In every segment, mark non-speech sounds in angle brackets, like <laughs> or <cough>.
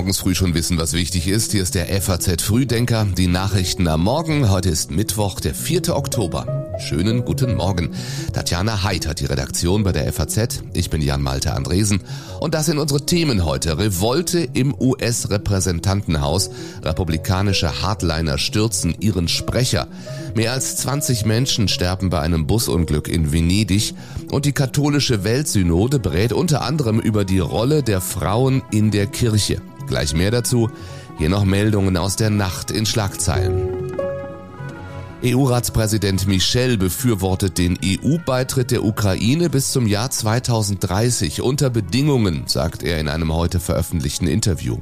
morgens früh schon wissen, was wichtig ist. Hier ist der FAZ Frühdenker, die Nachrichten am Morgen. Heute ist Mittwoch, der 4. Oktober. Schönen guten Morgen. Tatjana Heid hat die Redaktion bei der FAZ. Ich bin Jan Malte Andresen. Und das sind unsere Themen heute. Revolte im US-Repräsentantenhaus. Republikanische Hardliner stürzen ihren Sprecher. Mehr als 20 Menschen sterben bei einem Busunglück in Venedig. Und die katholische Weltsynode berät unter anderem über die Rolle der Frauen in der Kirche. Gleich mehr dazu. Hier noch Meldungen aus der Nacht in Schlagzeilen. EU-Ratspräsident Michel befürwortet den EU-Beitritt der Ukraine bis zum Jahr 2030 unter Bedingungen, sagt er in einem heute veröffentlichten Interview.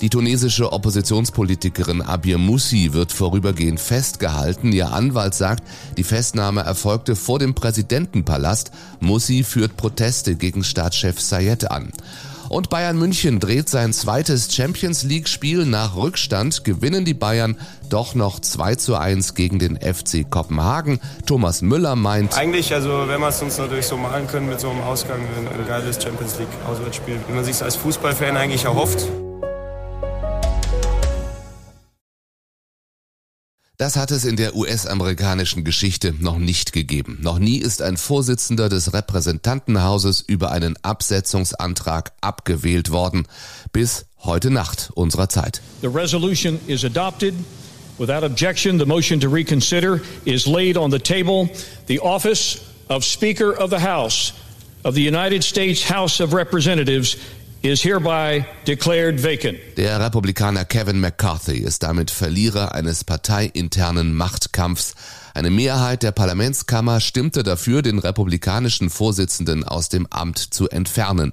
Die tunesische Oppositionspolitikerin Abir Moussi wird vorübergehend festgehalten. Ihr Anwalt sagt, die Festnahme erfolgte vor dem Präsidentenpalast. Moussi führt Proteste gegen Staatschef Sayed an. Und Bayern München dreht sein zweites Champions League Spiel nach Rückstand, gewinnen die Bayern doch noch 2 zu 1 gegen den FC Kopenhagen. Thomas Müller meint, eigentlich, also wenn wir es uns natürlich so malen können mit so einem Ausgang, ein, geiles Champions League Auswärtsspiel, wie man sich als Fußballfan eigentlich erhofft. Das hat es in der US-amerikanischen Geschichte noch nicht gegeben. Noch nie ist ein Vorsitzender des Repräsentantenhauses über einen Absetzungsantrag abgewählt worden. Bis heute Nacht unserer Zeit. The resolution is adopted. Without objection, the motion to reconsider is laid on the table. The office of Speaker of the House of the United States House of Representatives is hereby declared vacant. Der Republikaner Kevin McCarthy ist damit Verlierer eines parteiinternen Machtkampfs. Eine Mehrheit der Parlamentskammer stimmte dafür, den republikanischen Vorsitzenden aus dem Amt zu entfernen.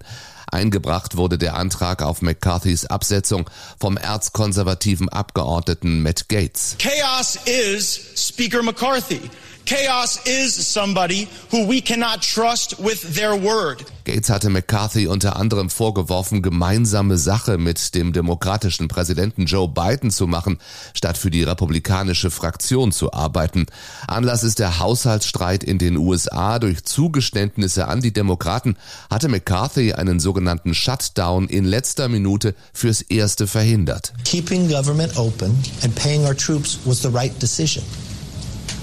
Eingebracht wurde der Antrag auf McCarthys Absetzung vom erzkonservativen Abgeordneten Matt Gates. Chaos is Speaker McCarthy. Chaos is somebody who we cannot trust with their word. Gates hatte McCarthy unter anderem vorgeworfen, gemeinsame Sache mit dem demokratischen Präsidenten Joe Biden zu machen, statt für die republikanische Fraktion zu arbeiten. Anlass ist der Haushaltsstreit in den USA. Durch Zugeständnisse an die Demokraten hatte McCarthy einen sogenannten Shutdown in letzter Minute fürs Erste verhindert. Keeping government open and paying our troops was the right decision.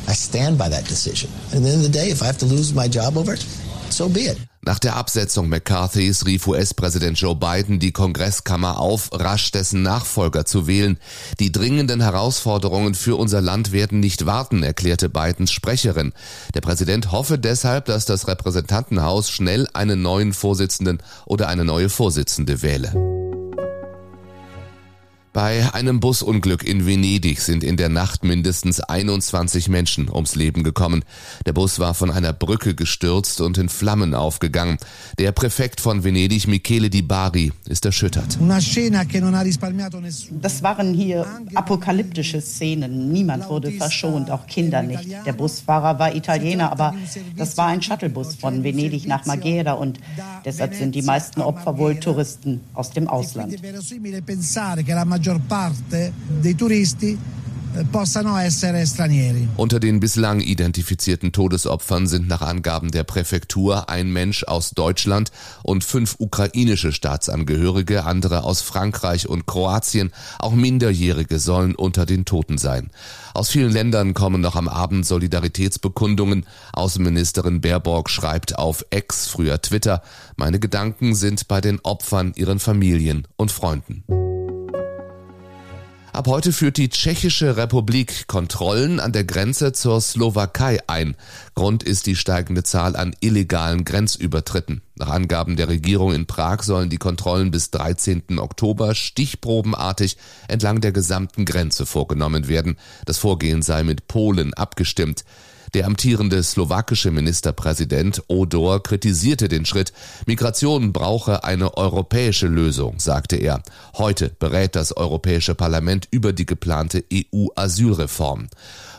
I stand by that decision. And at the day, if I have to lose my job over it, so be it. Nach der Absetzung McCarthys rief US-Präsident Joe Biden die Kongresskammer auf, rasch dessen Nachfolger zu wählen. Die dringenden Herausforderungen für unser Land werden nicht warten, erklärte Bidens Sprecherin. Der Präsident hoffe deshalb, dass das Repräsentantenhaus schnell einen neuen Vorsitzenden oder eine neue Vorsitzende wähle. Bei einem Busunglück in Venedig sind in der Nacht mindestens 21 Menschen ums Leben gekommen. Der Bus war von einer Brücke gestürzt und in Flammen aufgegangen. Der Präfekt von Venedig, Michele Di Bari, ist erschüttert. Das waren hier apokalyptische Szenen. Niemand wurde verschont, auch Kinder nicht. Der Busfahrer war Italiener, aber das war ein Shuttlebus von Venedig nach Maghera und deshalb sind die meisten Opfer wohl Touristen aus dem Ausland maggior parte dei turisti eh, possano essere stranieri. Unter den bislang identifizierten Todesopfern sind nach Angaben der Präfektur ein Mensch aus Deutschland und fünf ukrainische Staatsangehörige, andere aus Frankreich und Kroatien. Auch Minderjährige sollen unter den Toten sein. Aus vielen Ländern kommen noch am Abend Solidaritätsbekundungen. Außenministerin Baerbock schreibt auf Ex, früher Twitter, meine Gedanken sind bei den Opfern, ihren Familien und Freunden. Ab heute führt die Tschechische Republik Kontrollen an der Grenze zur Slowakei ein. Grund ist die steigende Zahl an illegalen Grenzübertritten. Nach Angaben der Regierung in Prag sollen die Kontrollen bis 13. Oktober stichprobenartig entlang der gesamten Grenze vorgenommen werden. Das Vorgehen sei mit Polen abgestimmt. Der amtierende slowakische Ministerpräsident Odor kritisierte den Schritt. Migration brauche eine europäische Lösung, sagte er. Heute berät das Europäische Parlament über die geplante EU-Asylreform.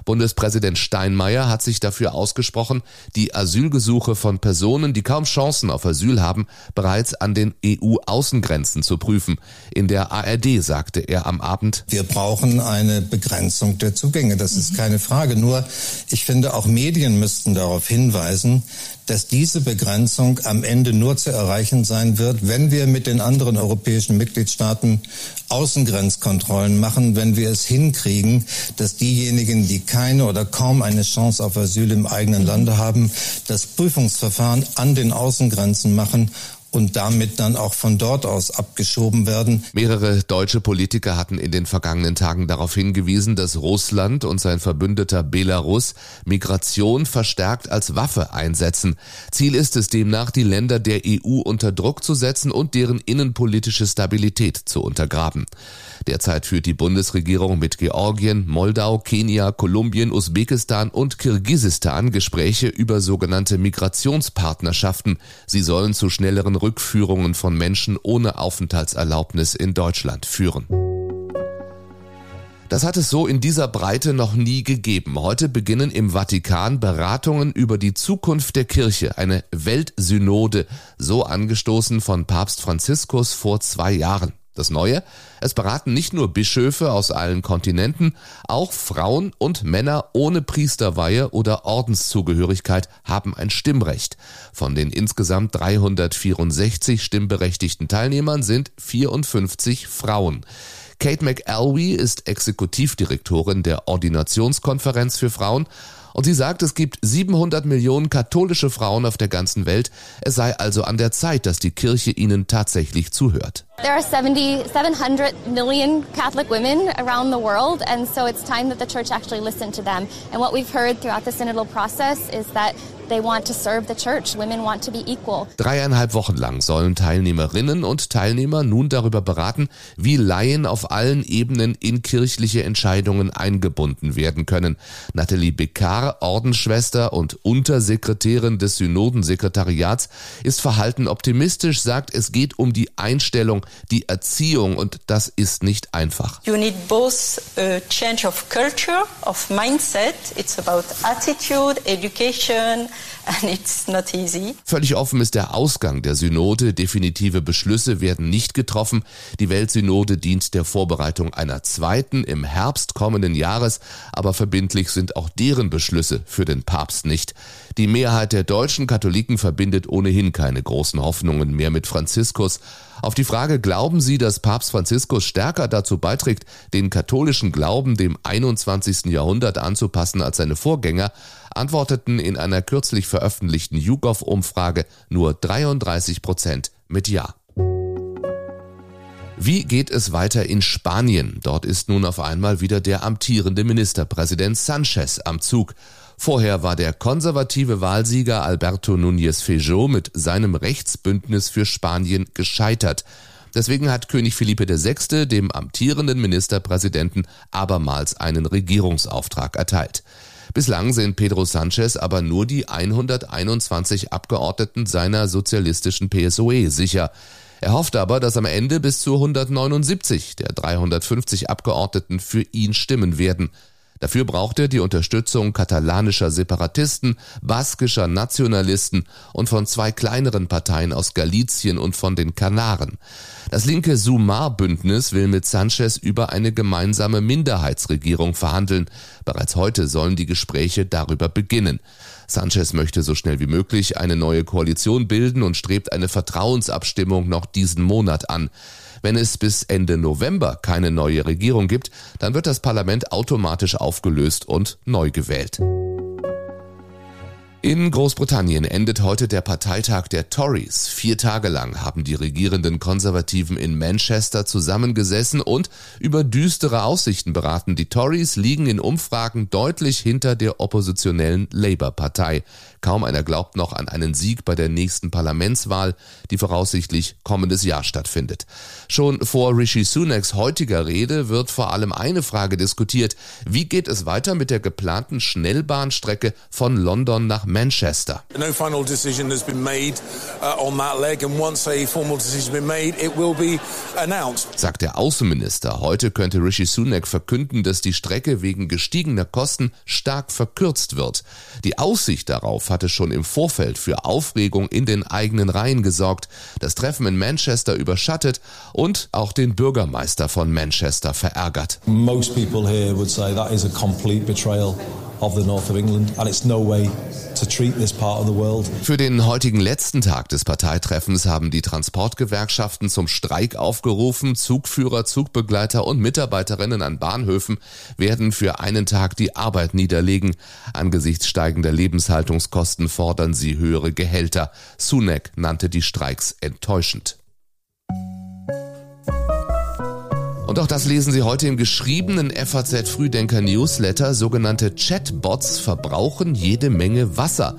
Bundespräsident Steinmeier hat sich dafür ausgesprochen, die Asylgesuche von Personen, die kaum Chancen auf Asyl haben, bereits an den EU-Außengrenzen zu prüfen. In der ARD sagte er am Abend, wir brauchen eine Begrenzung der Zugänge. Das ist keine Frage. Nur, ich finde auch Medien müssten darauf hinweisen, dass diese Begrenzung am Ende nur zu erreichen sein wird, wenn wir mit den anderen europäischen Mitgliedstaaten Außengrenzkontrollen machen, wenn wir es hinkriegen, dass diejenigen, die keine oder kaum eine Chance auf Asyl im eigenen Lande haben, das Prüfungsverfahren an den Außengrenzen machen und damit dann auch von dort aus abgeschoben werden. Mehrere deutsche Politiker hatten in den vergangenen Tagen darauf hingewiesen, dass Russland und sein Verbündeter Belarus Migration verstärkt als Waffe einsetzen. Ziel ist es demnach, die Länder der EU unter Druck zu setzen und deren innenpolitische Stabilität zu untergraben. Derzeit führt die Bundesregierung mit Georgien, Moldau, Kenia, Kolumbien, Usbekistan und Kirgisistan Gespräche über sogenannte Migrationspartnerschaften. Sie sollen zu schnelleren Rückführungen von Menschen ohne Aufenthaltserlaubnis in Deutschland führen. Das hat es so in dieser Breite noch nie gegeben. Heute beginnen im Vatikan Beratungen über die Zukunft der Kirche, eine Weltsynode, so angestoßen von Papst Franziskus vor zwei Jahren. Das Neue? Es beraten nicht nur Bischöfe aus allen Kontinenten, auch Frauen und Männer ohne Priesterweihe oder Ordenszugehörigkeit haben ein Stimmrecht. Von den insgesamt 364 stimmberechtigten Teilnehmern sind 54 Frauen. Kate McAlwee ist Exekutivdirektorin der Ordinationskonferenz für Frauen und sie sagt, es gibt 700 Millionen katholische Frauen auf der ganzen Welt. Es sei also an der Zeit, dass die Kirche ihnen tatsächlich zuhört. There are 70, 700 million Catholic women around the world, and so it's time that the church actually listened to them. And what we've heard throughout the synodal process is that They want to serve the church. Women want to be equal. Dreieinhalb Wochen lang sollen Teilnehmerinnen und Teilnehmer nun darüber beraten, wie Laien auf allen Ebenen in kirchliche Entscheidungen eingebunden werden können. Nathalie Becar, Ordensschwester und Untersekretärin des Synodensekretariats, ist verhalten optimistisch, sagt, es geht um die Einstellung, die Erziehung und das ist nicht einfach. You need both a change of culture, of mindset. It's about attitude, education, <laughs> it's not easy. Völlig offen ist der Ausgang der Synode. Definitive Beschlüsse werden nicht getroffen. Die Weltsynode dient der Vorbereitung einer zweiten im Herbst kommenden Jahres, aber verbindlich sind auch deren Beschlüsse für den Papst nicht. Die Mehrheit der deutschen Katholiken verbindet ohnehin keine großen Hoffnungen mehr mit Franziskus. Auf die Frage, glauben Sie, dass Papst Franziskus stärker dazu beiträgt, den katholischen Glauben dem 21. Jahrhundert anzupassen als seine Vorgänger, antworteten in einer kürzlich veröffentlichten YouGov-Umfrage nur 33 Prozent mit Ja. Wie geht es weiter in Spanien? Dort ist nun auf einmal wieder der amtierende Ministerpräsident Sanchez am Zug. Vorher war der konservative Wahlsieger Alberto Núñez Feijóo mit seinem Rechtsbündnis für Spanien gescheitert. Deswegen hat König Philippe VI. dem amtierenden Ministerpräsidenten abermals einen Regierungsauftrag erteilt. Bislang sind Pedro Sanchez aber nur die 121 Abgeordneten seiner sozialistischen PSOE sicher. Er hofft aber, dass am Ende bis zu 179 der 350 Abgeordneten für ihn stimmen werden. Dafür braucht er die Unterstützung katalanischer Separatisten, baskischer Nationalisten und von zwei kleineren Parteien aus Galizien und von den Kanaren. Das linke Sumar-Bündnis will mit Sanchez über eine gemeinsame Minderheitsregierung verhandeln. Bereits heute sollen die Gespräche darüber beginnen. Sanchez möchte so schnell wie möglich eine neue Koalition bilden und strebt eine Vertrauensabstimmung noch diesen Monat an. Wenn es bis Ende November keine neue Regierung gibt, dann wird das Parlament automatisch aufgelöst und neu gewählt. In Großbritannien endet heute der Parteitag der Tories. Vier Tage lang haben die regierenden Konservativen in Manchester zusammengesessen und über düstere Aussichten beraten. Die Tories liegen in Umfragen deutlich hinter der oppositionellen Labour-Partei. Kaum einer glaubt noch an einen Sieg bei der nächsten Parlamentswahl, die voraussichtlich kommendes Jahr stattfindet. Schon vor Rishi Sunaks heutiger Rede wird vor allem eine Frage diskutiert. Wie geht es weiter mit der geplanten Schnellbahnstrecke von London nach Manchester. No final decision has been made uh, on that leg and once a formal decision has been made, it will be announced. Sagt der Außenminister. Heute könnte Rishi Sunak verkünden, dass die Strecke wegen gestiegener Kosten stark verkürzt wird. Die Aussicht darauf hatte schon im Vorfeld für Aufregung in den eigenen Reihen gesorgt, das Treffen in Manchester überschattet und auch den Bürgermeister von Manchester verärgert. Most people here would say that is a complete betrayal of the north of England, and it's no way to treat this part of the world. Für den heutigen letzten Tag des Parteitreffens haben die Transportgewerkschaften zum Streik aufgerufen. Zugführer, Zugbegleiter und Mitarbeiterinnen an Bahnhöfen werden für einen Tag die Arbeit niederlegen. Angesichts steigender Lebenshaltungskosten fordern sie höhere Gehälter. Sunek nannte die Streiks enttäuschend. Und auch das lesen Sie heute im geschriebenen FAZ Frühdenker Newsletter. Sogenannte Chatbots verbrauchen jede Menge Wasser.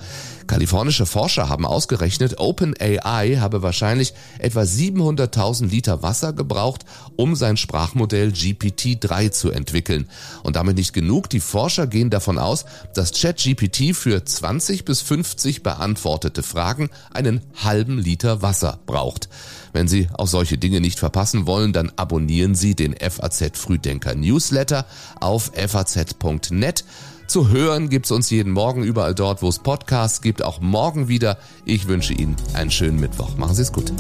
Kalifornische Forscher haben ausgerechnet, OpenAI habe wahrscheinlich etwa 700.000 Liter Wasser gebraucht, um sein Sprachmodell GPT-3 zu entwickeln. Und damit nicht genug, die Forscher gehen davon aus, dass ChatGPT für 20 bis 50 beantwortete Fragen einen halben Liter Wasser braucht. Wenn Sie auch solche Dinge nicht verpassen wollen, dann abonnieren Sie den FAZ Frühdenker Newsletter auf faz.net. Zu hören gibt's uns jeden Morgen überall dort, wo es Podcasts gibt, auch morgen wieder. Ich wünsche Ihnen einen schönen Mittwoch. Machen Sie es gut.